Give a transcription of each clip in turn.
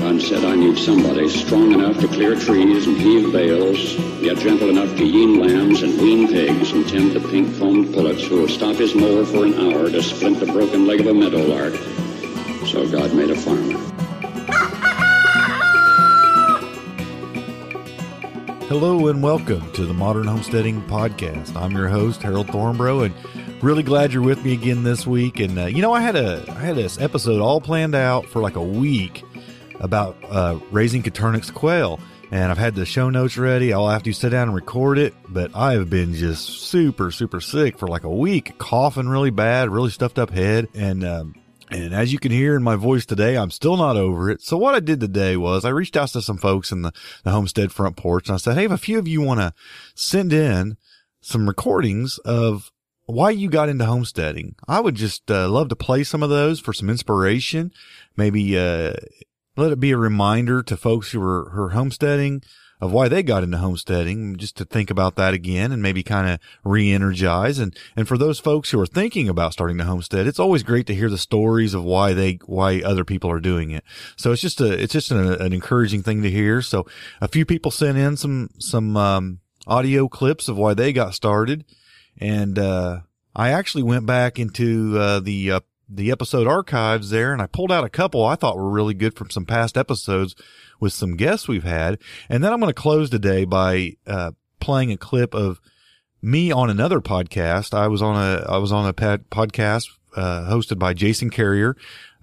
God said, I need somebody strong enough to clear trees and heave bales, yet gentle enough to yean lambs and wean pigs and tend the pink-foamed pullets who will stop his mower for an hour to splint the broken leg of a meadowlark. So God made a farmer. Hello and welcome to the Modern Homesteading Podcast. I'm your host Harold Thornbrough, and really glad you're with me again this week. And uh, you know, I had a I had this episode all planned out for like a week about uh, raising Coturnix quail, and I've had the show notes ready. I'll have to sit down and record it, but I have been just super super sick for like a week, coughing really bad, really stuffed up head, and um, and as you can hear in my voice today, I'm still not over it. So what I did today was I reached out to some folks in the, the homestead front porch and I said, Hey, if a few of you want to send in some recordings of why you got into homesteading, I would just uh, love to play some of those for some inspiration. Maybe, uh, let it be a reminder to folks who are, who are homesteading of why they got into homesteading, just to think about that again and maybe kind of re-energize. And, and for those folks who are thinking about starting to homestead, it's always great to hear the stories of why they, why other people are doing it. So it's just a, it's just an, an encouraging thing to hear. So a few people sent in some, some, um, audio clips of why they got started. And, uh, I actually went back into, uh, the, uh, the episode archives there and I pulled out a couple I thought were really good from some past episodes with some guests we've had. And then I'm going to close today by, uh, playing a clip of me on another podcast. I was on a, I was on a podcast, uh, hosted by Jason Carrier,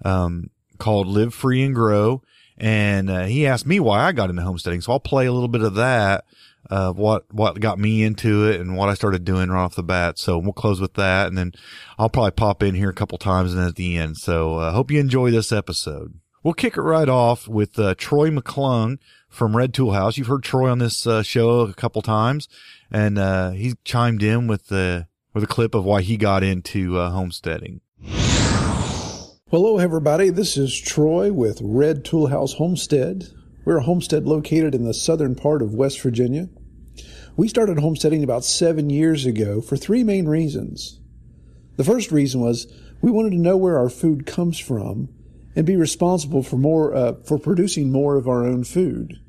um, called Live Free and Grow. And, uh, he asked me why I got into homesteading. So I'll play a little bit of that uh, what, what got me into it and what I started doing right off the bat. So we'll close with that. And then I'll probably pop in here a couple times and at the end. So, uh, hope you enjoy this episode. We'll kick it right off with, uh, Troy McClung from Red Tool House. You've heard Troy on this, uh, show a couple times and, uh, he chimed in with the, with a clip of why he got into, uh, homesteading. Hello, everybody. This is Troy with Red Tool House Homestead. We're a homestead located in the southern part of West Virginia. We started homesteading about seven years ago for three main reasons. The first reason was we wanted to know where our food comes from and be responsible for more uh, for producing more of our own food.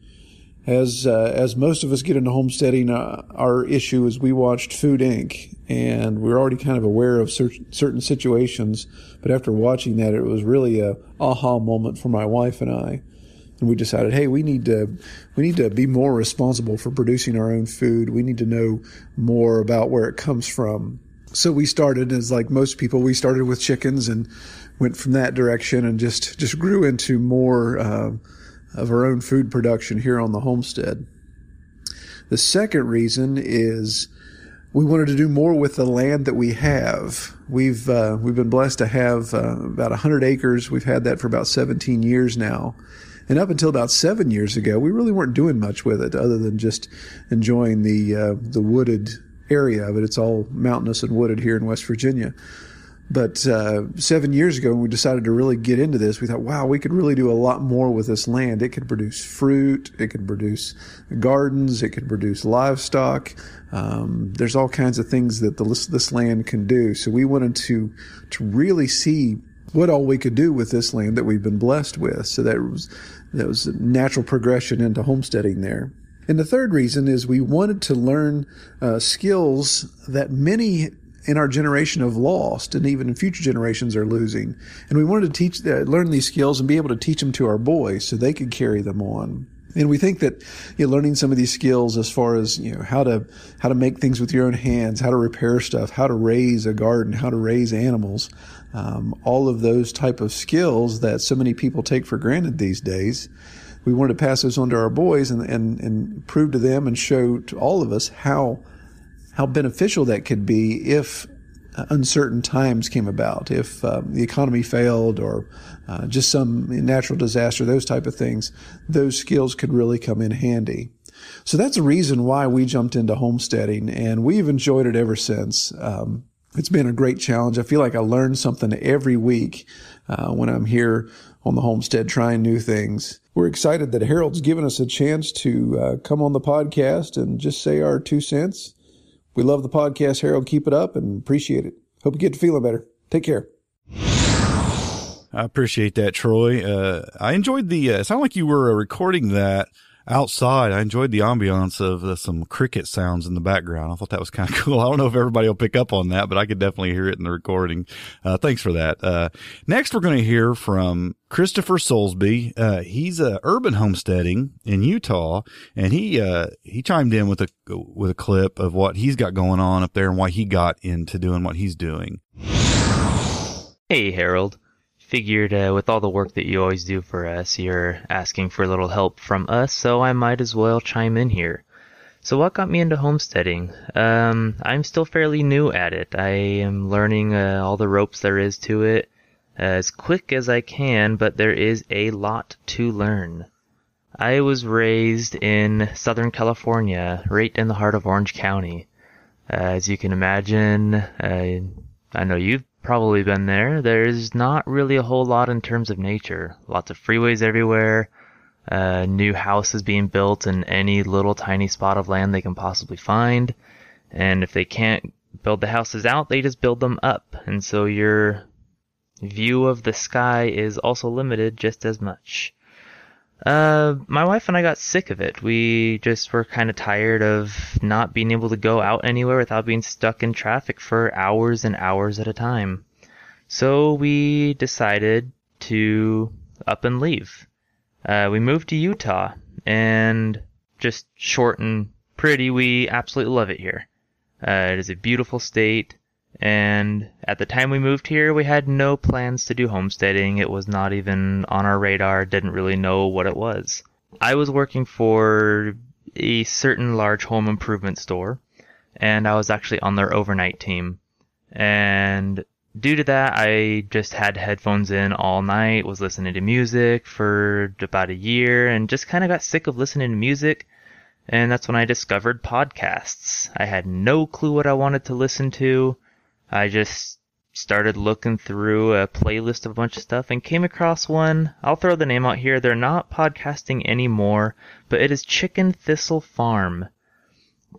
As uh, as most of us get into homesteading, uh, our issue is we watched Food Inc. and we are already kind of aware of cer- certain situations. But after watching that, it was really a aha moment for my wife and I and we decided, hey, we need to we need to be more responsible for producing our own food. We need to know more about where it comes from. So we started as like most people, we started with chickens and went from that direction and just just grew into more uh, of our own food production here on the homestead. The second reason is we wanted to do more with the land that we have. We've uh, we've been blessed to have uh, about 100 acres. We've had that for about 17 years now, and up until about seven years ago, we really weren't doing much with it other than just enjoying the uh, the wooded area of it. It's all mountainous and wooded here in West Virginia. But uh, seven years ago, when we decided to really get into this, we thought, wow, we could really do a lot more with this land. It could produce fruit, it could produce gardens, it could produce livestock. Um, there's all kinds of things that the, this land can do. So we wanted to to really see what all we could do with this land that we've been blessed with. So that was that was a natural progression into homesteading there. And the third reason is we wanted to learn uh, skills that many in our generation have lost, and even in future generations are losing. And we wanted to teach, uh, learn these skills and be able to teach them to our boys so they could carry them on. And we think that you know, learning some of these skills, as far as you know, how to how to make things with your own hands, how to repair stuff, how to raise a garden, how to raise animals, um, all of those type of skills that so many people take for granted these days. We wanted to pass those on to our boys and, and, and prove to them and show to all of us how how beneficial that could be if uncertain times came about, if um, the economy failed or uh, just some natural disaster, those type of things, those skills could really come in handy. So that's a reason why we jumped into homesteading, and we've enjoyed it ever since. Um, it's been a great challenge. I feel like I learn something every week uh, when I'm here on the homestead trying new things. We're excited that Harold's given us a chance to uh, come on the podcast and just say our two cents. We love the podcast, Harold. Keep it up and appreciate it. Hope you get to feeling better. Take care. I appreciate that, Troy. Uh, I enjoyed the, uh, it sounded like you were uh, recording that outside. I enjoyed the ambiance of uh, some cricket sounds in the background. I thought that was kind of cool. I don't know if everybody will pick up on that, but I could definitely hear it in the recording. Uh, thanks for that. Uh, next, we're going to hear from Christopher Solesbee. Uh, he's uh, urban homesteading in Utah, and he uh, he chimed in with a with a clip of what he's got going on up there and why he got into doing what he's doing. Hey, Harold figured uh, with all the work that you always do for us, you're asking for a little help from us, so I might as well chime in here. So what got me into homesteading? Um, I'm still fairly new at it. I am learning uh, all the ropes there is to it uh, as quick as I can, but there is a lot to learn. I was raised in Southern California, right in the heart of Orange County. Uh, as you can imagine, uh, I know you've probably been there. There's not really a whole lot in terms of nature. Lots of freeways everywhere, uh, new houses being built in any little tiny spot of land they can possibly find. And if they can't build the houses out, they just build them up. And so your view of the sky is also limited just as much. Uh, my wife and I got sick of it. We just were kind of tired of not being able to go out anywhere without being stuck in traffic for hours and hours at a time. So we decided to up and leave. Uh, we moved to Utah and just short and pretty, we absolutely love it here. Uh, it is a beautiful state. And at the time we moved here, we had no plans to do homesteading. It was not even on our radar, didn't really know what it was. I was working for a certain large home improvement store, and I was actually on their overnight team. And due to that, I just had headphones in all night, was listening to music for about a year, and just kind of got sick of listening to music. And that's when I discovered podcasts. I had no clue what I wanted to listen to. I just started looking through a playlist of a bunch of stuff and came across one. I'll throw the name out here. They're not podcasting anymore, but it is Chicken Thistle Farm.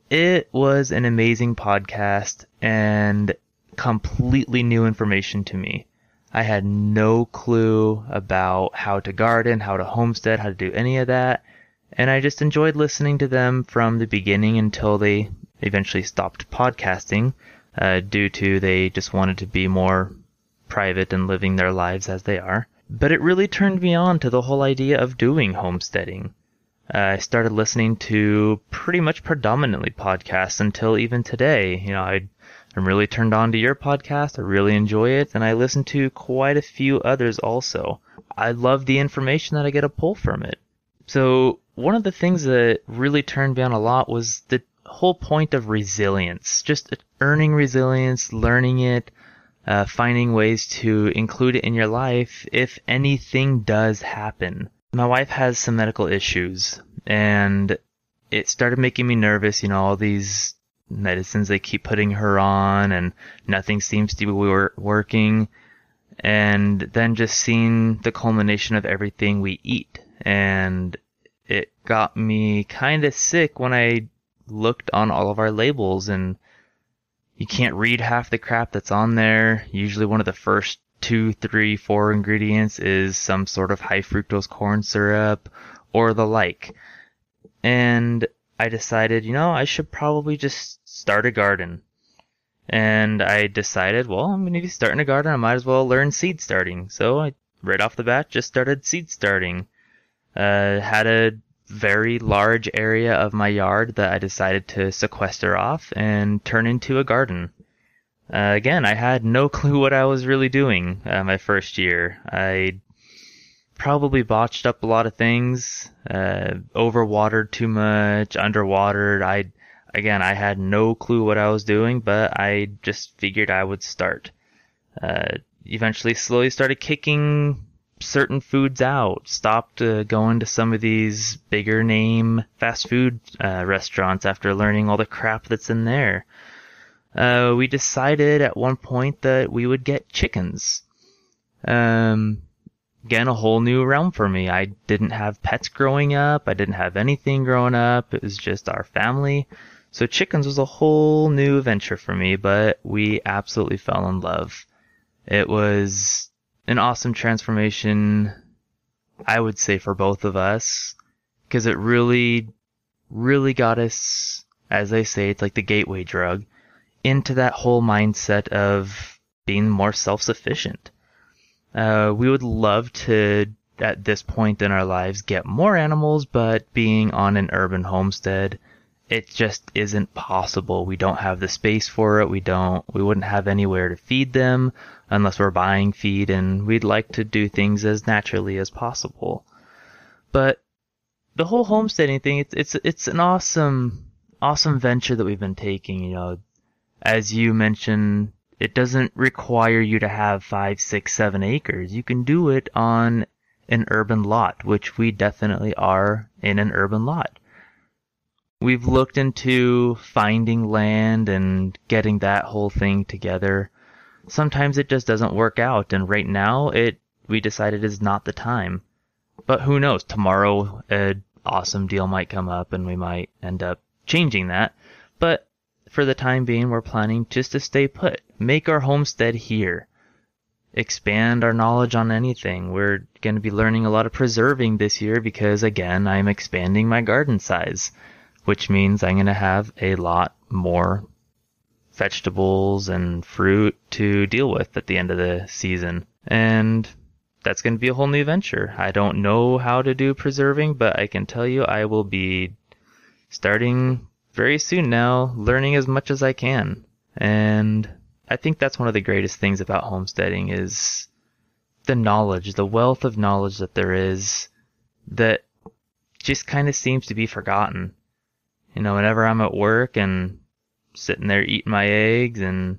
It was an amazing podcast and completely new information to me. I had no clue about how to garden, how to homestead, how to do any of that. And I just enjoyed listening to them from the beginning until they eventually stopped podcasting uh, due to they just wanted to be more private and living their lives as they are. But it really turned me on to the whole idea of doing homesteading. Uh, I started listening to pretty much predominantly podcasts until even today. You know, I, I'm really turned on to your podcast. I really enjoy it, and I listen to quite a few others also. I love the information that I get a pull from it. So one of the things that really turned me on a lot was the whole point of resilience, just earning resilience, learning it, uh, finding ways to include it in your life if anything does happen. My wife has some medical issues and it started making me nervous, you know, all these medicines they keep putting her on and nothing seems to be wor- working. And then just seeing the culmination of everything we eat and it got me kind of sick when I looked on all of our labels and you can't read half the crap that's on there. Usually one of the first two, three, four ingredients is some sort of high fructose corn syrup or the like. And I decided, you know, I should probably just start a garden. And I decided, well, I'm going to be starting a garden. I might as well learn seed starting. So I, right off the bat, just started seed starting. Uh, had a very large area of my yard that I decided to sequester off and turn into a garden. Uh, again, I had no clue what I was really doing uh, my first year. I probably botched up a lot of things, uh, overwatered too much, underwatered. I, again, I had no clue what I was doing, but I just figured I would start. Uh, eventually slowly started kicking certain foods out, stopped uh, going to some of these bigger name fast food uh, restaurants after learning all the crap that's in there. Uh, we decided at one point that we would get chickens. Um, again, a whole new realm for me. I didn't have pets growing up. I didn't have anything growing up. It was just our family. So chickens was a whole new venture for me, but we absolutely fell in love. It was an awesome transformation, I would say, for both of us, because it really, really got us, as they say, it's like the gateway drug, into that whole mindset of being more self-sufficient. Uh, we would love to, at this point in our lives, get more animals, but being on an urban homestead, it just isn't possible. We don't have the space for it. We don't, we wouldn't have anywhere to feed them unless we're buying feed and we'd like to do things as naturally as possible. But the whole homesteading thing, it's, it's, it's an awesome, awesome venture that we've been taking, you know, as you mentioned, it doesn't require you to have five, six, seven acres. You can do it on an urban lot, which we definitely are in an urban lot. We've looked into finding land and getting that whole thing together. Sometimes it just doesn't work out, and right now it we decided is not the time. But who knows? Tomorrow an awesome deal might come up and we might end up changing that. But for the time being, we're planning just to stay put, make our homestead here, expand our knowledge on anything. We're going to be learning a lot of preserving this year because, again, I'm expanding my garden size which means I'm going to have a lot more vegetables and fruit to deal with at the end of the season. And that's going to be a whole new venture. I don't know how to do preserving, but I can tell you I will be starting very soon now, learning as much as I can. And I think that's one of the greatest things about homesteading is the knowledge, the wealth of knowledge that there is that just kind of seems to be forgotten you know, whenever I'm at work and sitting there eating my eggs and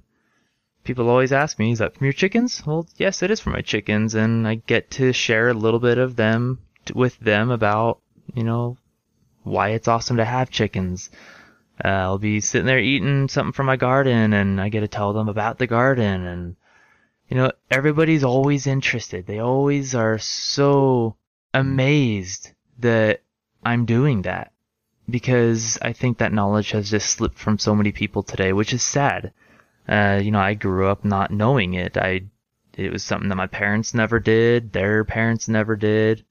people always ask me, is that from your chickens? Well, yes, it is from my chickens and I get to share a little bit of them with them about, you know, why it's awesome to have chickens. Uh, I'll be sitting there eating something from my garden and I get to tell them about the garden and, you know, everybody's always interested. They always are so amazed that I'm doing that because I think that knowledge has just slipped from so many people today, which is sad. Uh, you know, I grew up not knowing it. I, it was something that my parents never did, their parents never did.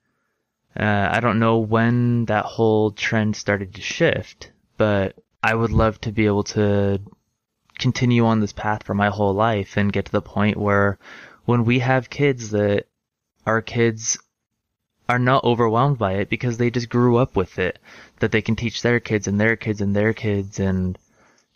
Uh, I don't know when that whole trend started to shift, but I would love to be able to continue on this path for my whole life and get to the point where when we have kids that our kids are not overwhelmed by it because they just grew up with it that they can teach their kids and their kids and their kids and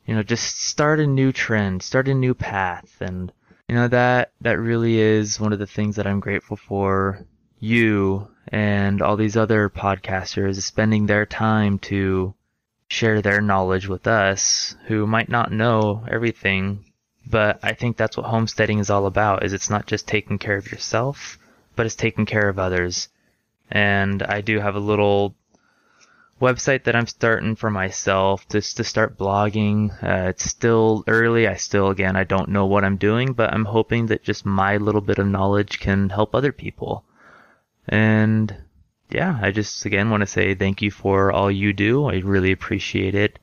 you know just start a new trend start a new path. And you know that that really is one of the things that I'm grateful for you and all these other podcasters spending their time to share their knowledge with us who might not know everything but I think that's what homesteading is all about is it's not just taking care of yourself but it's taking care of others and I do have a little website that I'm starting for myself just to start blogging. Uh, it's still early. I still, again, I don't know what I'm doing, but I'm hoping that just my little bit of knowledge can help other people. And yeah, I just again want to say thank you for all you do. I really appreciate it.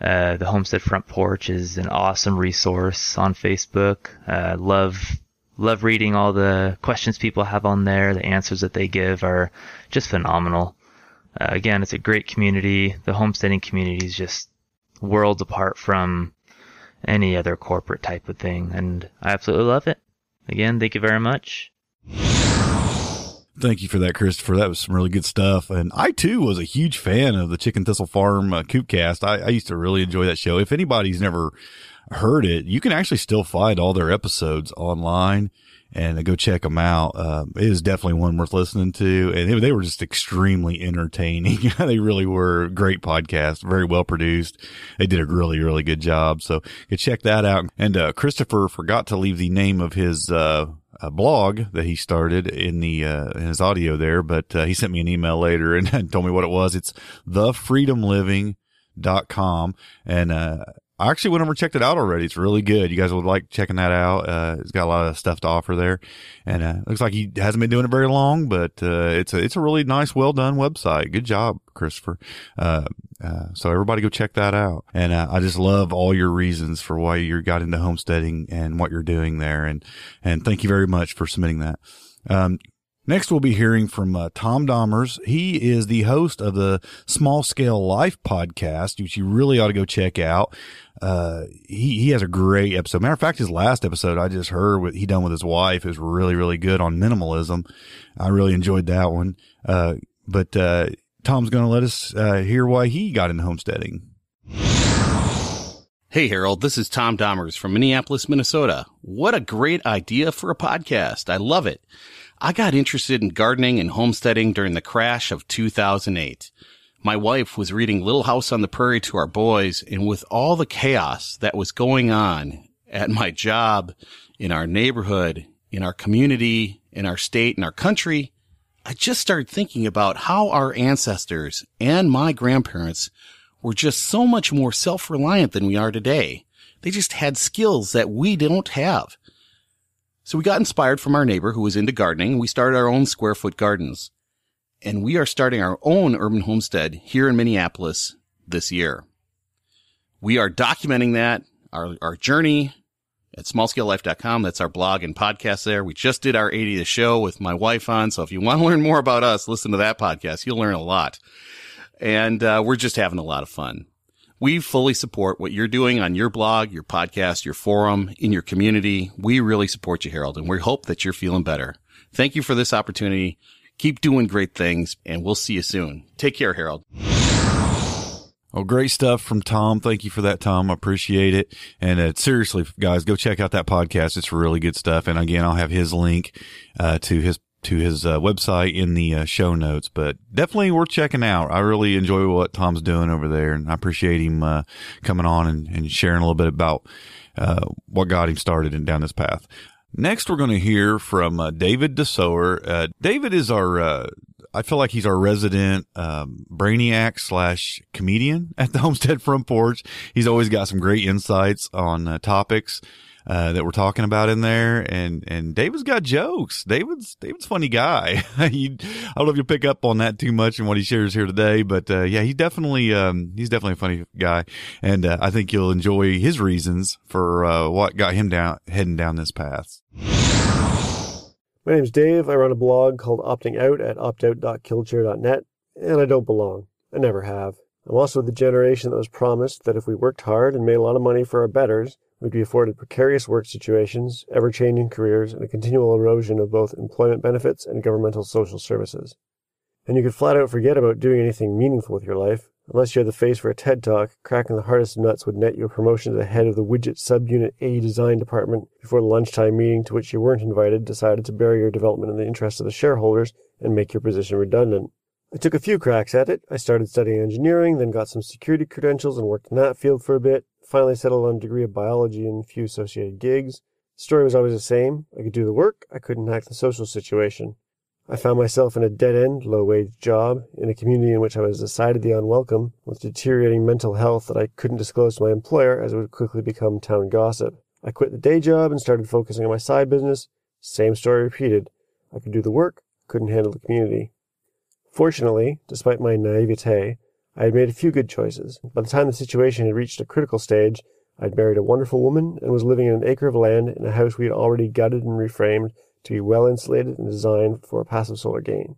Uh, the Homestead Front Porch is an awesome resource on Facebook. Uh, love love reading all the questions people have on there. The answers that they give are just phenomenal. Uh, again, it's a great community. The homesteading community is just worlds apart from any other corporate type of thing, and I absolutely love it. Again, thank you very much. Thank you for that, Christopher. That was some really good stuff. And I too was a huge fan of the Chicken Thistle Farm uh, Coopcast. I, I used to really enjoy that show. If anybody's never heard it, you can actually still find all their episodes online and go check them out. Um, it is definitely one worth listening to. And they, were just extremely entertaining. they really were great podcast, very well produced. They did a really, really good job. So you check that out. And, uh, Christopher forgot to leave the name of his, uh, a blog that he started in the uh, in his audio there, but uh, he sent me an email later and told me what it was. It's thefreedomliving.com and uh, I actually went over and checked it out already. It's really good. You guys would like checking that out. Uh, it's got a lot of stuff to offer there, and uh, looks like he hasn't been doing it very long, but uh, it's a it's a really nice, well done website. Good job, Christopher. Uh, uh, so everybody go check that out. And uh, I just love all your reasons for why you got into homesteading and what you're doing there, and and thank you very much for submitting that. Um, Next, we'll be hearing from uh, Tom Domres. He is the host of the Small Scale Life podcast, which you really ought to go check out. Uh, he, he has a great episode. Matter of fact, his last episode I just heard what he done with his wife is really, really good on minimalism. I really enjoyed that one. Uh, but, uh, Tom's going to let us, uh, hear why he got into homesteading. Hey, Harold, this is Tom Domres from Minneapolis, Minnesota. What a great idea for a podcast. I love it. I got interested in gardening and homesteading during the crash of 2008. My wife was reading Little House on the Prairie to our boys, and with all the chaos that was going on at my job, in our neighborhood, in our community, in our state, in our country, I just started thinking about how our ancestors and my grandparents were just so much more self-reliant than we are today. They just had skills that we don't have. So we got inspired from our neighbor who was into gardening. We started our own square foot gardens and we are starting our own urban homestead here in Minneapolis this year. We are documenting that, our, our journey at smallscalelife.com. That's our blog and podcast there. We just did our 80th show with my wife on. So if you want to learn more about us, listen to that podcast. You'll learn a lot. And uh, we're just having a lot of fun. We fully support what you're doing on your blog, your podcast, your forum, in your community. We really support you, Harold, and we hope that you're feeling better. Thank you for this opportunity. Keep doing great things, and we'll see you soon. Take care, Harold. Oh, great stuff from Tom. Thank you for that, Tom. I appreciate it. And uh, seriously, guys, go check out that podcast. It's really good stuff. And again, I'll have his link uh, to his to his uh, website in the uh, show notes, but definitely worth checking out. I really enjoy what Tom's doing over there, and I appreciate him uh, coming on and, and, sharing a little bit about uh, what got him started and down this path. Next, we're going to hear from uh, David DeSower. Uh, David is our I feel like he's our resident um, brainiac slash comedian at the Homestead Front Porch. He's always got some great insights on uh, topics uh, that we're talking about in there. And, and David's got jokes. David's, David's funny guy. you, I don't know if you'll pick up on that too much in what he shares here today, but, uh, yeah, he's definitely, um, he's definitely a funny guy. And, uh, I think you'll enjoy his reasons for, uh, what got him down, heading down this path. My name's Dave. I run a blog called Opting Out at optout.killchair.net, and I don't belong. I never have. I'm also the generation that was promised that if we worked hard and made a lot of money for our betters, we'd be afforded precarious work situations, ever changing careers, and a continual erosion of both employment benefits and governmental social services. And you could flat out forget about doing anything meaningful with your life. Unless you had the face for a TED Talk, cracking the hardest nuts would net you a promotion to the head of the widget subunit A design department before the lunchtime meeting to which you weren't invited decided to bury your development in the interest of the shareholders and make your position redundant. I took a few cracks at it. I started studying engineering, then got some security credentials and worked in that field for a bit, finally settled on a degree of biology and a few associated gigs. The story was always the same. I could do the work, I couldn't hack the social situation. I found myself in a dead end, low wage job in a community in which I was decidedly unwelcome, with deteriorating mental health that I couldn't disclose to my employer as it would quickly become town gossip. I quit the day job and started focusing on my side business. Same story repeated. I could do the work, couldn't handle the community. Fortunately, despite my naivete, I had made a few good choices. By the time the situation had reached a critical stage, I'd married a wonderful woman and was living in an acre of land in a house we had already gutted and reframed to be well insulated and designed for passive solar gain.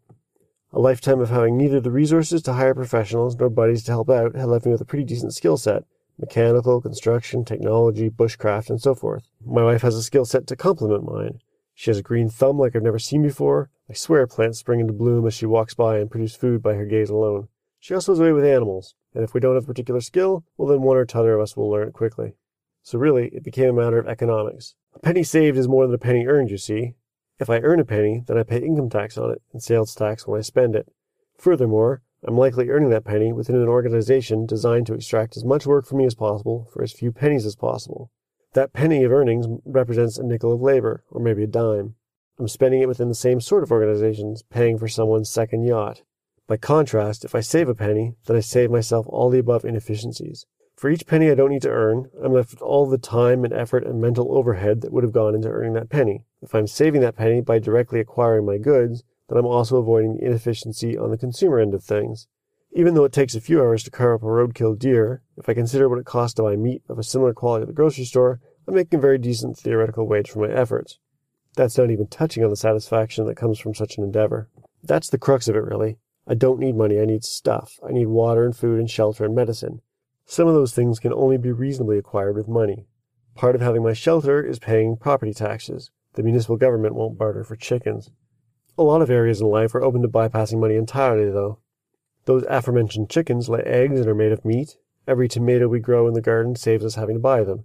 A lifetime of having neither the resources to hire professionals nor buddies to help out had left me with a pretty decent skill set mechanical, construction, technology, bushcraft, and so forth. My wife has a skill set to complement mine. She has a green thumb like I've never seen before, I swear plants spring into bloom as she walks by and produce food by her gaze alone. She also has a way with animals, and if we don't have a particular skill, well then one or t'other of us will learn it quickly. So really, it became a matter of economics. A penny saved is more than a penny earned, you see. If I earn a penny, then I pay income tax on it and sales tax when I spend it. Furthermore, I'm likely earning that penny within an organization designed to extract as much work from me as possible for as few pennies as possible. That penny of earnings represents a nickel of labor, or maybe a dime. I'm spending it within the same sort of organizations, paying for someone's second yacht. By contrast, if I save a penny, then I save myself all the above inefficiencies. For each penny I don't need to earn, I'm left with all the time and effort and mental overhead that would have gone into earning that penny. If I'm saving that penny by directly acquiring my goods, then I'm also avoiding the inefficiency on the consumer end of things. Even though it takes a few hours to carve up a roadkill deer, if I consider what it costs to buy meat of a similar quality at the grocery store, I'm making a very decent theoretical wage for my efforts. That's not even touching on the satisfaction that comes from such an endeavor. That's the crux of it, really. I don't need money, I need stuff. I need water and food and shelter and medicine. Some of those things can only be reasonably acquired with money. Part of having my shelter is paying property taxes. The municipal government won't barter for chickens. A lot of areas in life are open to bypassing money entirely, though. Those aforementioned chickens lay eggs and are made of meat. Every tomato we grow in the garden saves us having to buy them.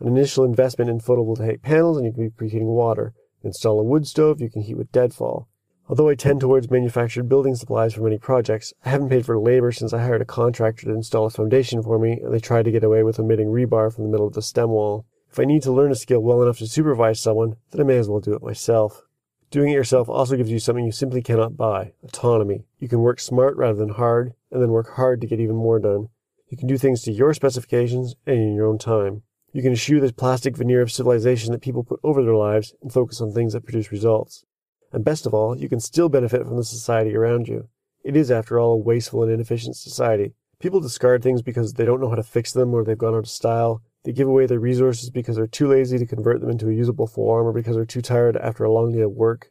An initial investment in photovoltaic panels and you can be preheating water. Install a wood stove, you can heat with deadfall. Although I tend towards manufactured building supplies for many projects, I haven't paid for labor since I hired a contractor to install a foundation for me, and they tried to get away with omitting rebar from the middle of the stem wall. If I need to learn a skill well enough to supervise someone, then I may as well do it myself. Doing it yourself also gives you something you simply cannot buy autonomy. You can work smart rather than hard, and then work hard to get even more done. You can do things to your specifications and in your own time. You can eschew the plastic veneer of civilization that people put over their lives and focus on things that produce results. And best of all, you can still benefit from the society around you. It is, after all, a wasteful and inefficient society. People discard things because they don't know how to fix them or they've gone out of style. They give away their resources because they're too lazy to convert them into a usable form or because they're too tired after a long day of work.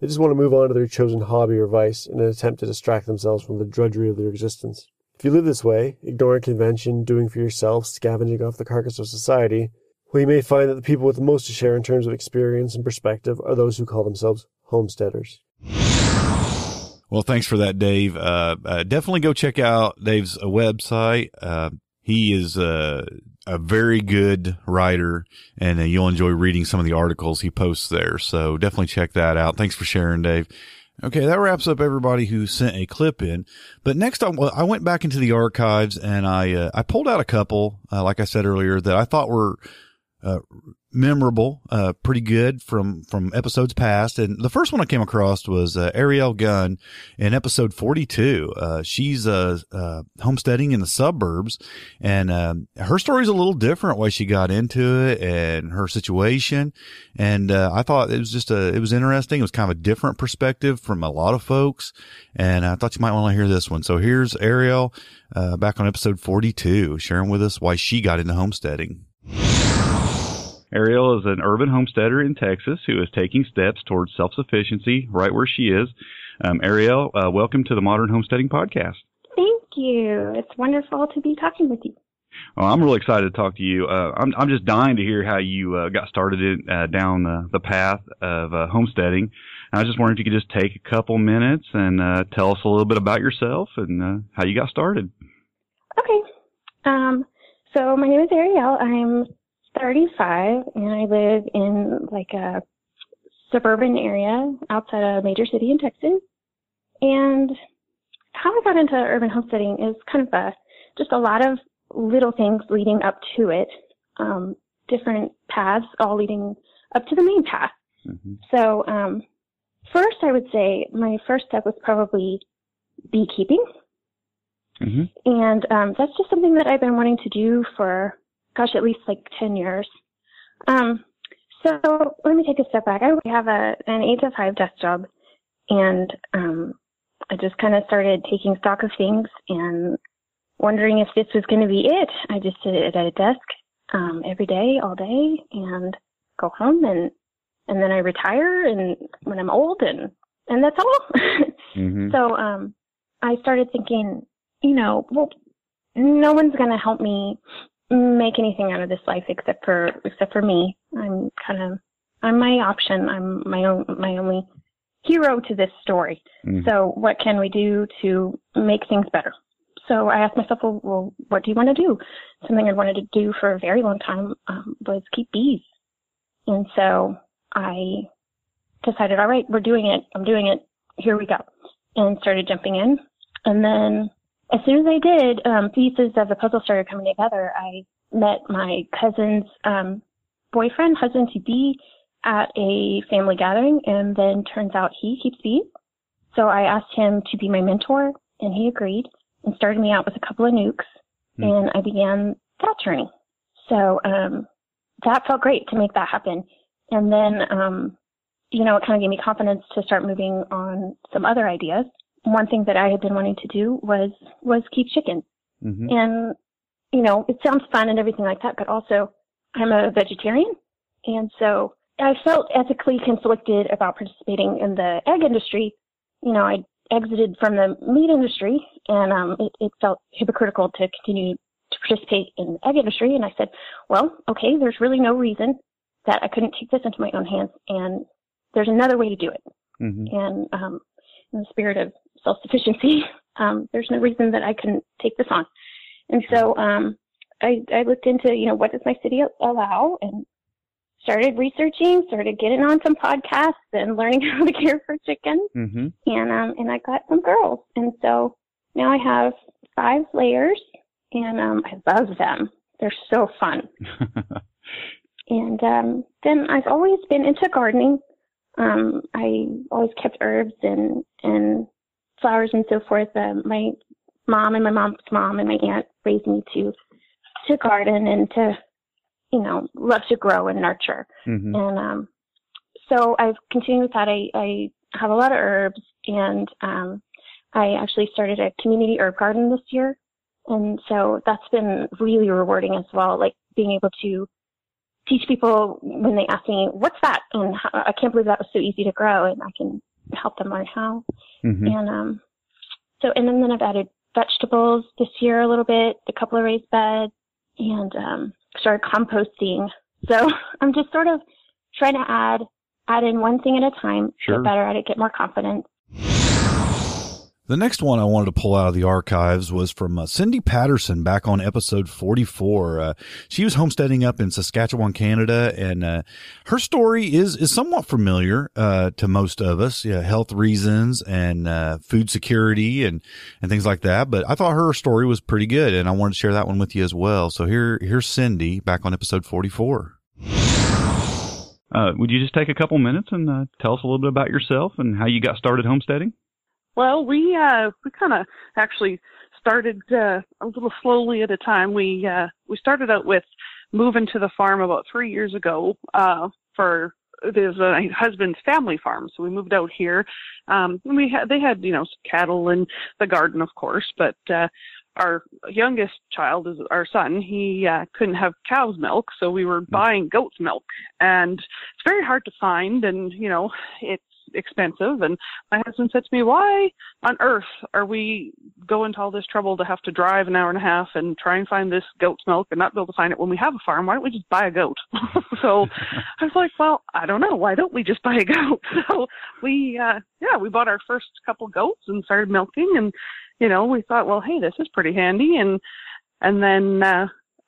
They just want to move on to their chosen hobby or vice in an attempt to distract themselves from the drudgery of their existence. If you live this way, ignoring convention, doing for yourself, scavenging off the carcass of society, well, you may find that the people with the most to share in terms of experience and perspective are those who call themselves homesteaders. Well, thanks for that, Dave. Uh, uh, definitely go check out Dave's uh, website. Uh, he is uh, a very good writer and uh, you'll enjoy reading some of the articles he posts there. So definitely check that out. Thanks for sharing, Dave. Okay, that wraps up everybody who sent a clip in. But next, I, I went back into the archives and I I pulled out a couple, like I said earlier, that I thought were memorable, uh, pretty good from, from episodes past. And the first one I came across was, uh, Ariel Gunn in episode 42. Uh, she's, uh, uh, homesteading in the suburbs and, um, her story's a little different way she got into it and her situation. And, uh, I thought it was just a, it was interesting. It was kind of a different perspective from a lot of folks. And I thought you might want to hear this one. So here's Ariel, uh, back on episode 42, sharing with us why she got into homesteading. Ariel is an urban homesteader in Texas who is taking steps towards self sufficiency right where she is. Um, Ariel, uh, welcome to the Modern Homesteading Podcast. Thank you. It's wonderful to be talking with you. Well, I'm really excited to talk to you. Uh, I'm, I'm just dying to hear how you uh, got started in, uh, down the, the path of uh, homesteading. I was just wondering if you could just take a couple minutes and uh, tell us a little bit about yourself and uh, how you got started. Okay. Um, so my name is Ariel. I'm 35 and I live in like a suburban area outside a major city in Texas. And how I got into urban homesteading is kind of a, just a lot of little things leading up to it. Um, different paths all leading up to the main path. Mm-hmm. So, um, first I would say my first step was probably beekeeping. Mm-hmm. And, um, that's just something that I've been wanting to do for gosh, at least like 10 years. Um, so let me take a step back. I have a, an eight to five desk job and, um, I just kind of started taking stock of things and wondering if this was going to be it. I just sit at a desk, um, every day, all day and go home and, and then I retire and when I'm old and, and that's all. mm-hmm. So, um, I started thinking, you know, well, no one's going to help me make anything out of this life except for except for me. I'm kind of I'm my option. I'm my own my only hero to this story. Mm. So what can we do to make things better? So I asked myself, well, well what do you want to do? Something I wanted to do for a very long time um, was keep bees. And so I decided, all right, we're doing it. I'm doing it. Here we go. And started jumping in. And then as soon as I did, um, pieces of the puzzle started coming together. I met my cousin's um, boyfriend, husband to be, at a family gathering, and then turns out he keeps bees. So I asked him to be my mentor, and he agreed and started me out with a couple of nucs, Hmm. and I began that journey. So um, that felt great to make that happen. And then, um, you know, it kind of gave me confidence to start moving on some other ideas. One thing that I had been wanting to do was was keep chickens. Mm-hmm. And, you know, it sounds fun and everything like that, but also I'm a vegetarian. And so I felt ethically conflicted about participating in the egg industry. You know, I exited from the meat industry and um, it, it felt hypocritical to continue to participate in the egg industry. And I said, well, okay, there's really no reason that I couldn't take this into my own hands. And there's another way to do it. Mm-hmm. And um, in the spirit of self-sufficiency, um, there's no reason that I couldn't take this on. And so um, I, I looked into, you know, what does my city allow, and started researching, started getting on some podcasts and learning how to care for chickens, Mm-hmm. and um, and I got some girls, and so now I have five layers, and um, I love them. They're so fun. And um, then I've always been into gardening. Um, I always kept herbs and and flowers and so forth. Um, my mom and my mom's mom and my aunt raised me to to garden and to you know love to grow and nurture. Mm-hmm. And um, so I've continued with that. I, I have a lot of herbs, and um, I actually started a community herb garden this year, and so that's been really rewarding as well. Like being able to teach people when they ask me, "What's that?" and how, I can't believe that was so easy to grow, and I can help them learn how. Mm-hmm. And um, so, and then, then I've added vegetables this year a little bit, a couple of raised beds, and um, started composting. So I'm just sort of trying to add add in one thing at a time, Sure. get better at it, get more confidence. The next one I wanted to pull out of the archives was from uh, Cindy Patterson back on episode 44. Uh, she was homesteading up in Saskatchewan, Canada, and uh, her story is is somewhat familiar uh, to most of us. Yeah, health reasons and uh, food security and and things like that. But I thought her story was pretty good, and I wanted to share that one with you as well. So here here's Cindy back on episode 44. Uh, would you just take a couple minutes and tell us a little bit about yourself and how you got started homesteading? Well, we uh we kind of actually started uh, a little slowly at a time. We uh we started out with moving to the farm about 3 years ago uh for there's a husband's family farm, so we moved out here. Um and we had they had, you know, cattle and the garden of course, but uh our youngest child is our son. He uh, couldn't have cow's milk, so we were buying goat's milk, and it's very hard to find, and you know it's expensive. And my husband said to me, "Why on earth are we going to all this trouble to have to drive an hour and a half and try and find this goat's milk and not be able to find it when we have a farm? Why don't we just buy a goat?" so I was like, "Well, I don't know. Why don't we just buy a goat?" So we, uh, yeah, we bought our first couple goats and started milking and you know, we thought, well, hey, this is pretty handy. And, and then, uh,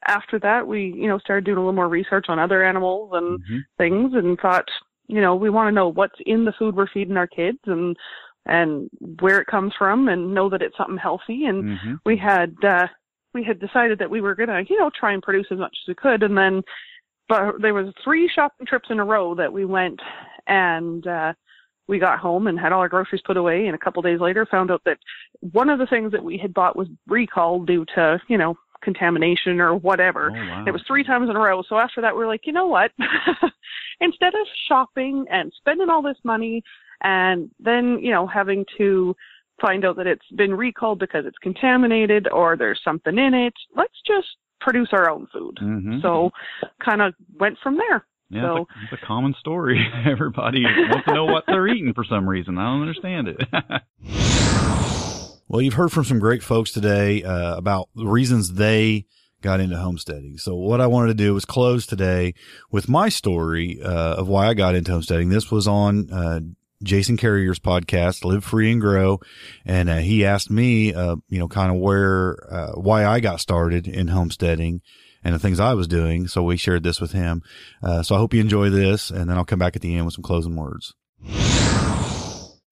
after that, we, you know, started doing a little more research on other animals and things and thought, you know, we want to know what's in the food we're feeding our kids and, and where it comes from and know that it's something healthy. And Mm-hmm. we had, uh, we had decided that we were going to, you know, try and produce as much as we could. And then, but there was three shopping trips in a row that we went and, uh, we got home and had all our groceries put away and a couple days later found out that one of the things that we had bought was recalled due to, you know, contamination or whatever. wow. It was three times in a row. So after that we were like, you know what? Instead of shopping and spending all this money and then, you know, having to find out that it's been recalled because it's contaminated or there's something in it, let's just produce our own food. Mhm. So kind of went from there. Yeah, so it's, a, it's a common story. Everybody wants to know what they're eating for some reason. I don't understand it. Well, you've heard from some great folks today uh, about the reasons they got into homesteading. So what I wanted to do was close today with my story uh, of why I got into homesteading. This was on uh, Jason Carrier's podcast, Live Free and Grow. And uh, he asked me, uh, you know, kind of where, uh, why I got started in homesteading and the things I was doing. So we shared this with him. Uh, so I hope you enjoy this. And then I'll come back at the end with some closing words.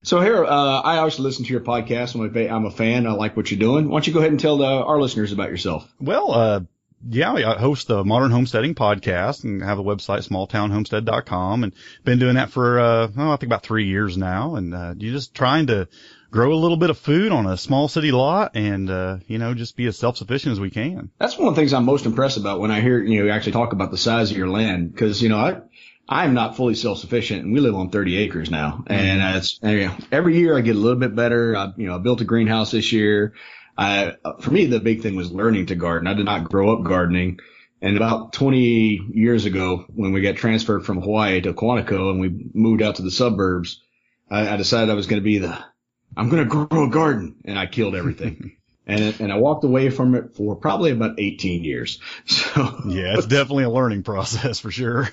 So here, uh, I always listen to your podcast. I'm a, I'm a fan. I like what you're doing. Why don't you go ahead and tell the, our listeners about yourself? Well, uh, yeah, I host the Modern Homesteading podcast and have a website, smalltownhomestead.com, and been doing that for, uh, oh, I think about three years now. And, uh, you're just trying to grow a little bit of food on a small city lot and, uh, you know, just be as self-sufficient as we can. That's one of the things I'm most impressed about when I hear, you know, actually talk about the size of your land. Cause, you know, I, I'm not fully self-sufficient and we live on 30 acres now. And mm-hmm. it's, you know, every year I get a little bit better. I, you know, I built a greenhouse this year. I, for me, the big thing was learning to garden. I did not grow up gardening. And about 20 years ago, when we got transferred from Hawaii to Quantico and we moved out to the suburbs, I, I decided I was going to be the, I'm going to grow a garden and I killed everything. and, and I walked away from it for probably about 18 years. So yeah, it's definitely a learning process for sure.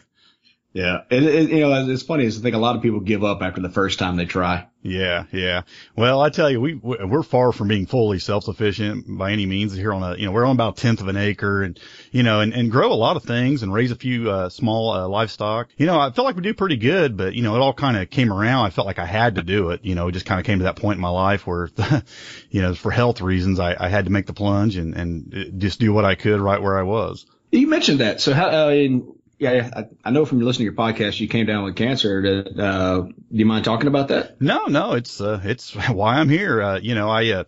Yeah, it, it, you know, it's funny. Is I think a lot of people give up after the first time they try. Yeah, yeah. Well, I tell you, we we're far from being fully self-sufficient by any means here on a, you know, we're on about a tenth of an acre, and you know, and and grow a lot of things and raise a few uh, small uh, livestock. You know, I felt like we do pretty good, but you know, it all kind of came around. I felt like I had to do it. You know, it just kind of came to that point in my life where, you know, for health reasons, I, I had to make the plunge and and just do what I could right where I was. You mentioned that. So how, uh, in, yeah, I, I know from listening to your podcast, you came down with cancer. Uh, do you mind talking about that? No, no, it's, uh, it's why I'm here. Uh, you know, I, uh,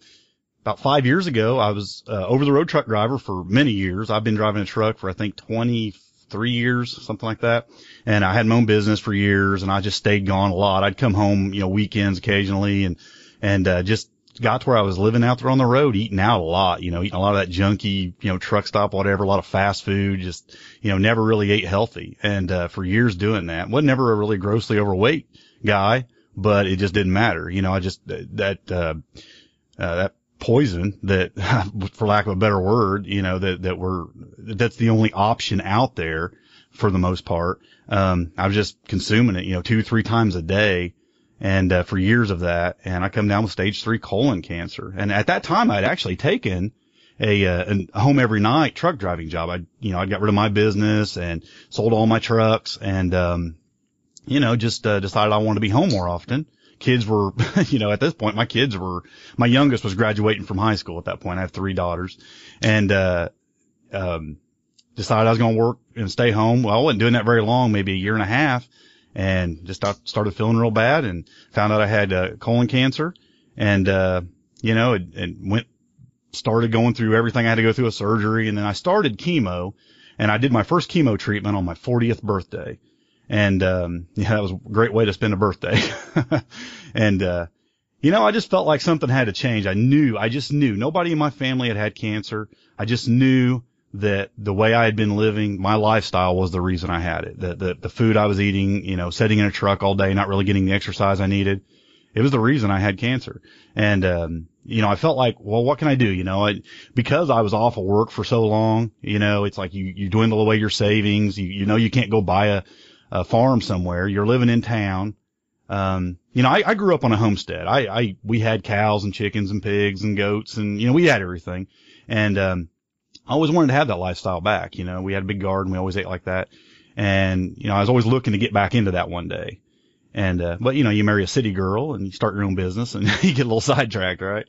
about five years ago, I was, uh, over the road truck driver for many years. I've been driving a truck for, I think, 23 years, something like that. And I had my own business for years and I just stayed gone a lot. I'd come home, you know, weekends occasionally and, and, uh, just got to where I was living out there on the road, eating out a lot, you know, eating a lot of that junky, you know, truck stop, whatever, a lot of fast food, just, you know, never really ate healthy. And, uh, for years doing that, wasn't never a really grossly overweight guy, but it just didn't matter. You know, I just, that, uh, uh, that poison that, for lack of a better word, you know, that, that we're, that's the only option out there for the most part. Um, I was just consuming it, you know, two, three times a day and uh, for years of that. And I come down with stage three colon cancer. And at that time, I'd actually taken a, uh, a home every night truck driving job. I, you know, I got rid of my business and sold all my trucks and, um, you know, just, uh, decided I wanted to be home more often. Kids were, you know, at this point, my kids were, my youngest was graduating from high school at that point. I have three daughters and, uh, um, decided I was going to work and stay home. Well, I wasn't doing that very long, maybe a year and a half and just started feeling real bad and found out I had uh, colon cancer and, uh, you know, it, it went, started going through everything I had to go through a surgery and then I started chemo and I did my first chemo treatment on my 40th birthday. And, um, yeah, that was a great way to spend a birthday. and, uh, you know, I just felt like something had to change. I knew, I just knew nobody in my family had had cancer. I just knew that the way I had been living, my lifestyle was the reason I had it. That the, the food I was eating, you know, sitting in a truck all day, not really getting the exercise I needed. It was the reason I had cancer. And, um, you know, I felt like, well, what can I do? You know, I, because I was off of work for so long, you know, it's like you, you dwindle away your savings. You, you know, you can't go buy a, a farm somewhere. You're living in town. Um, you know, I, I grew up on a homestead. I, I, we had cows and chickens and pigs and goats and, you know, we had everything. And, um, I always wanted to have that lifestyle back. You know, we had a big garden. We always ate like that. And, you know, I was always looking to get back into that one day. And, uh, but you know, you marry a city girl and you start your own business and you get a little sidetracked, right?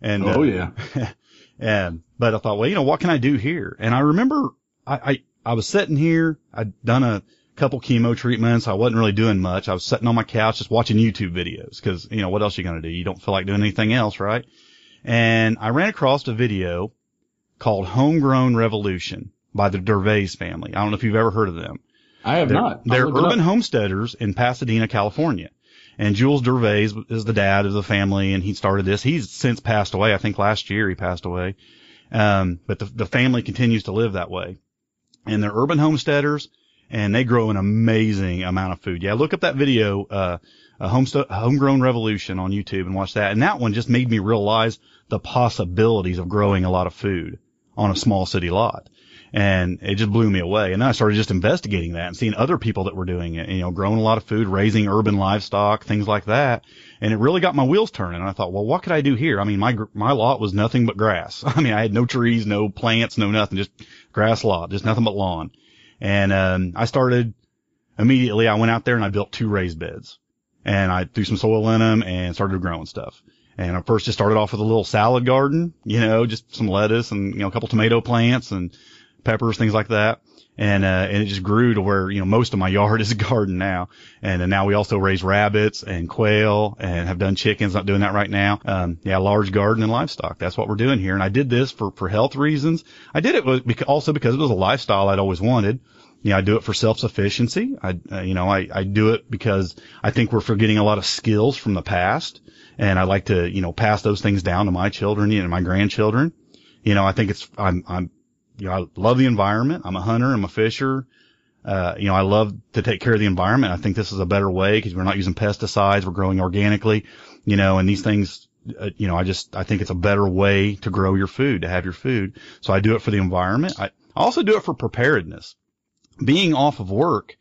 And, oh, uh, yeah. and, but I thought, well, you know, what can I do here? And I remember I, I, I was sitting here. I'd done a couple chemo treatments. I wasn't really doing much. I was sitting on my couch just watching YouTube videos because, you know, what else are you going to do? You don't feel like doing anything else, right? And I ran across a video called Homegrown Revolution by the Dervaes family. I don't know if you've ever heard of them. I have they're, not. They're urban homesteaders in Pasadena, California. And Jules Dervaes is the dad of the family and he started this. He's since passed away. I think last year he passed away. Um, but the, the family continues to live that way. And they're urban homesteaders and they grow an amazing amount of food. Yeah, look up that video, uh, a homestead, homegrown revolution on YouTube and watch that. And that one just made me realize the possibilities of growing a lot of food on a small city lot. and it just blew me away. And I started just investigating that and seeing other people that were doing it, you know, growing a lot of food, raising urban livestock, things like that. And it really got my wheels turning. And I thought, well, what could I do here? I mean, my, my lot was nothing but grass. I mean, I had no trees, no plants, no nothing, just grass lot, just nothing but lawn. And, um, I started immediately, I went out there and I built two raised beds and I threw some soil in them and started growing stuff. And I first just started off with a little salad garden, you know, just some lettuce and, you know, a couple tomato plants and peppers, things like that. And, uh, and it just grew to where, you know, most of my yard is a garden now. And, and now we also raise rabbits and quail and have done chickens, not doing that right now. Um, yeah, large garden and livestock. That's what we're doing here. And I did this for, for health reasons. I did it also because it was a lifestyle I'd always wanted. Know, I do it for self-sufficiency. I, uh, you know, I, I do it because I think we're forgetting a lot of skills from the past. And I like to, you know, pass those things down to my children and my grandchildren. You know, I think it's, I'm, I'm, you know, I love the environment. I'm a hunter. I'm a fisher. Uh, you know, I love to take care of the environment. I think this is a better way because we're not using pesticides. We're growing organically, you know, and these things, uh, you know, I just, I think it's a better way to grow your food, to have your food. So I do it for the environment. I also do it for preparedness. Being off of work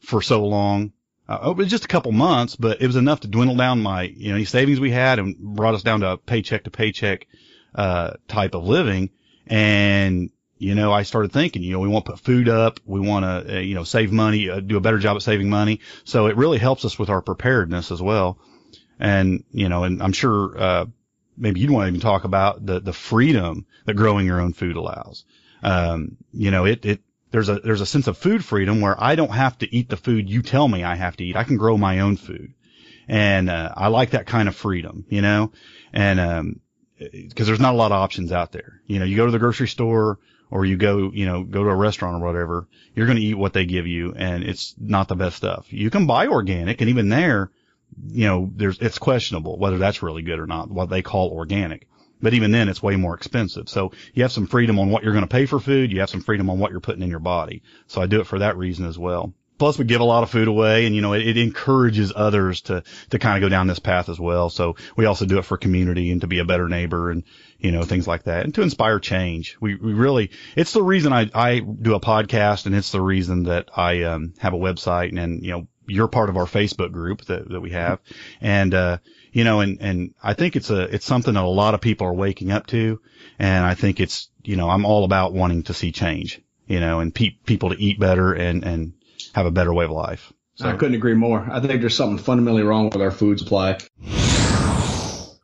for so long, uh, it was just a couple months, but it was enough to dwindle down my, you know, any savings we had and brought us down to a paycheck to paycheck, uh, type of living. And you know, I started thinking, you know, we want to put food up. We want to, uh, you know, save money, uh, do a better job at saving money. So it really helps us with our preparedness as well. And, you know, and I'm sure, uh, maybe you'd want to even talk about the, the freedom that growing your own food allows. Um, you know, it, it, there's a, there's a sense of food freedom where I don't have to eat the food you tell me I have to eat. I can grow my own food. And, uh, I like that kind of freedom, you know, and, um, cause there's not a lot of options out there. You know, you go to the grocery store, or you go, you know, go to a restaurant or whatever, you're going to eat what they give you and it's not the best stuff. You can buy organic and even there, you know, there's, it's questionable whether that's really good or not, what they call organic. But even then it's way more expensive. So you have some freedom on what you're going to pay for food. You have some freedom on what you're putting in your body. So I do it for that reason as well. Plus we give a lot of food away and, you know, it, it encourages others to, to kind of go down this path as well. So we also do it for community and to be a better neighbor and, you know, things like that and to inspire change. We, we really, it's the reason I, I do a podcast and it's the reason that I, um, have a website and, and, you know, you're part of our Facebook group that, that we have. And, uh, you know, and, and I think it's a, it's something that a lot of people are waking up to. And I think it's, you know, I'm all about wanting to see change, you know, and pe- people to eat better and, and have a better way of life. So. I couldn't agree more. I think there's something fundamentally wrong with our food supply.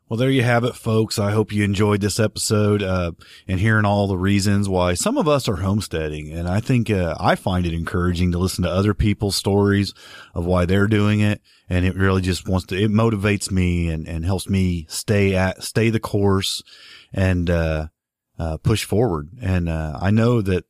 Well, there you have it, folks. I hope you enjoyed this episode uh, and hearing all the reasons why some of us are homesteading. And I think uh, I find it encouraging to listen to other people's stories of why they're doing it. And it really just wants to, it motivates me and, and helps me stay at, stay the course and, uh, uh push forward. And, uh, I know that,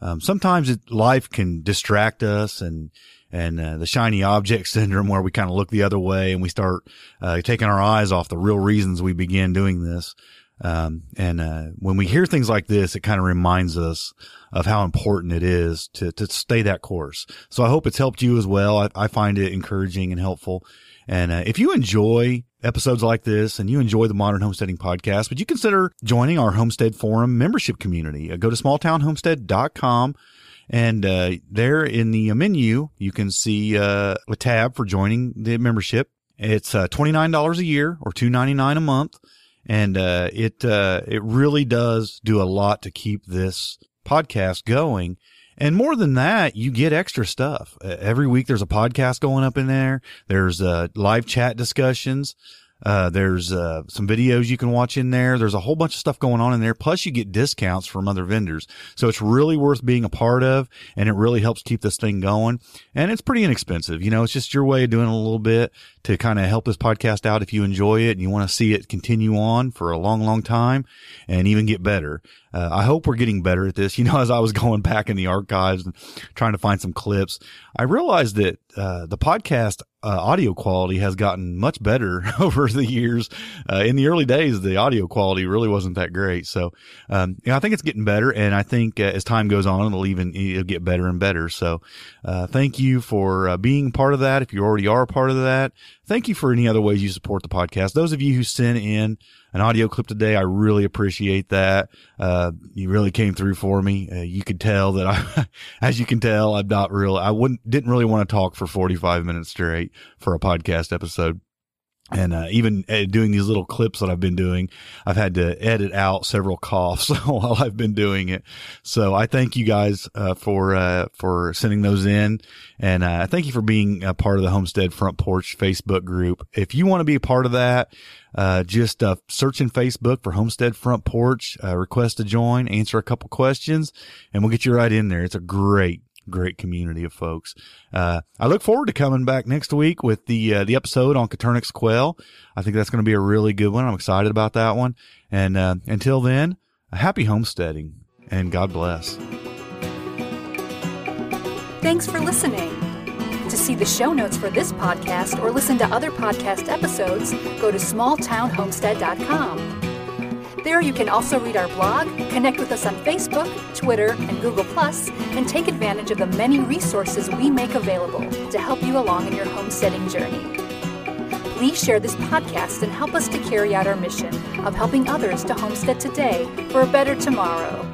um, sometimes it, life can distract us and, and uh, the shiny object syndrome where we kind of look the other way and we start uh, taking our eyes off the real reasons we began doing this. Um, and uh, when we hear things like this, it kind of reminds us of how important it is to to stay that course. So I hope it's helped you as well. I, I find it encouraging and helpful. And uh, if you enjoy episodes like this and you enjoy the Modern Homesteading Podcast, would you consider joining our Homestead Forum membership community? Uh, go to smalltownhomestead.com and uh, there in the menu, you can see uh, a tab for joining the membership. It's uh, $29 a year or $2.99 a month. And uh, it uh, it really does do a lot to keep this podcast going. And more than that, you get extra stuff. every week there's a podcast going up in there. There's uh, live chat discussions. Uh, there's uh, some videos you can watch in there. There's a whole bunch of stuff going on in there. Plus, you get discounts from other vendors. So it's really worth being a part of, and it really helps keep this thing going. And it's pretty inexpensive. You know, it's just your way of doing a little bit to kind of help this podcast out if you enjoy it and you want to see it continue on for a long, long time and even get better. Uh, I hope we're getting better at this. You know, as I was going back in the archives and trying to find some clips, I realized that uh, the podcast uh, audio quality has gotten much better over the years. Uh, in the early days, the audio quality really wasn't that great. So, um, you know, I think it's getting better, and I think uh, as time goes on, it'll even it'll get better and better. So, uh, thank you for being part of that. If you already are part of that, thank you for any other ways you support the podcast. Those of you who sent in an audio clip today. I really appreciate that. Uh, you really came through for me. Uh, you could tell that I, as you can tell, I'm not real. I wouldn't, didn't really want to talk for 45 minutes straight for a podcast episode. And uh, even uh, doing these little clips that I've been doing, I've had to edit out several coughs while I've been doing it. So I thank you guys uh, for uh, for sending those in, and uh, thank you for being a part of the Homestead Front Porch Facebook group. If you want to be a part of that, uh, just search in Facebook for Homestead Front Porch, request to join, answer a couple questions, and we'll get you right in there. It's a great great community of folks. Uh, I look forward to coming back next week with the uh, the episode on Coturnix quail. I think that's going to be a really good one. I'm excited about that one. And uh, until then, happy homesteading and God bless. Thanks for listening. To see the show notes for this podcast or listen to other podcast episodes, go to smalltownhomestead.com. There you can also read our blog, connect with us on Facebook, Twitter, and Google, and take advantage of the many resources we make available to help you along in your homesteading journey. Please share this podcast and help us to carry out our mission of helping others to homestead today for a better tomorrow.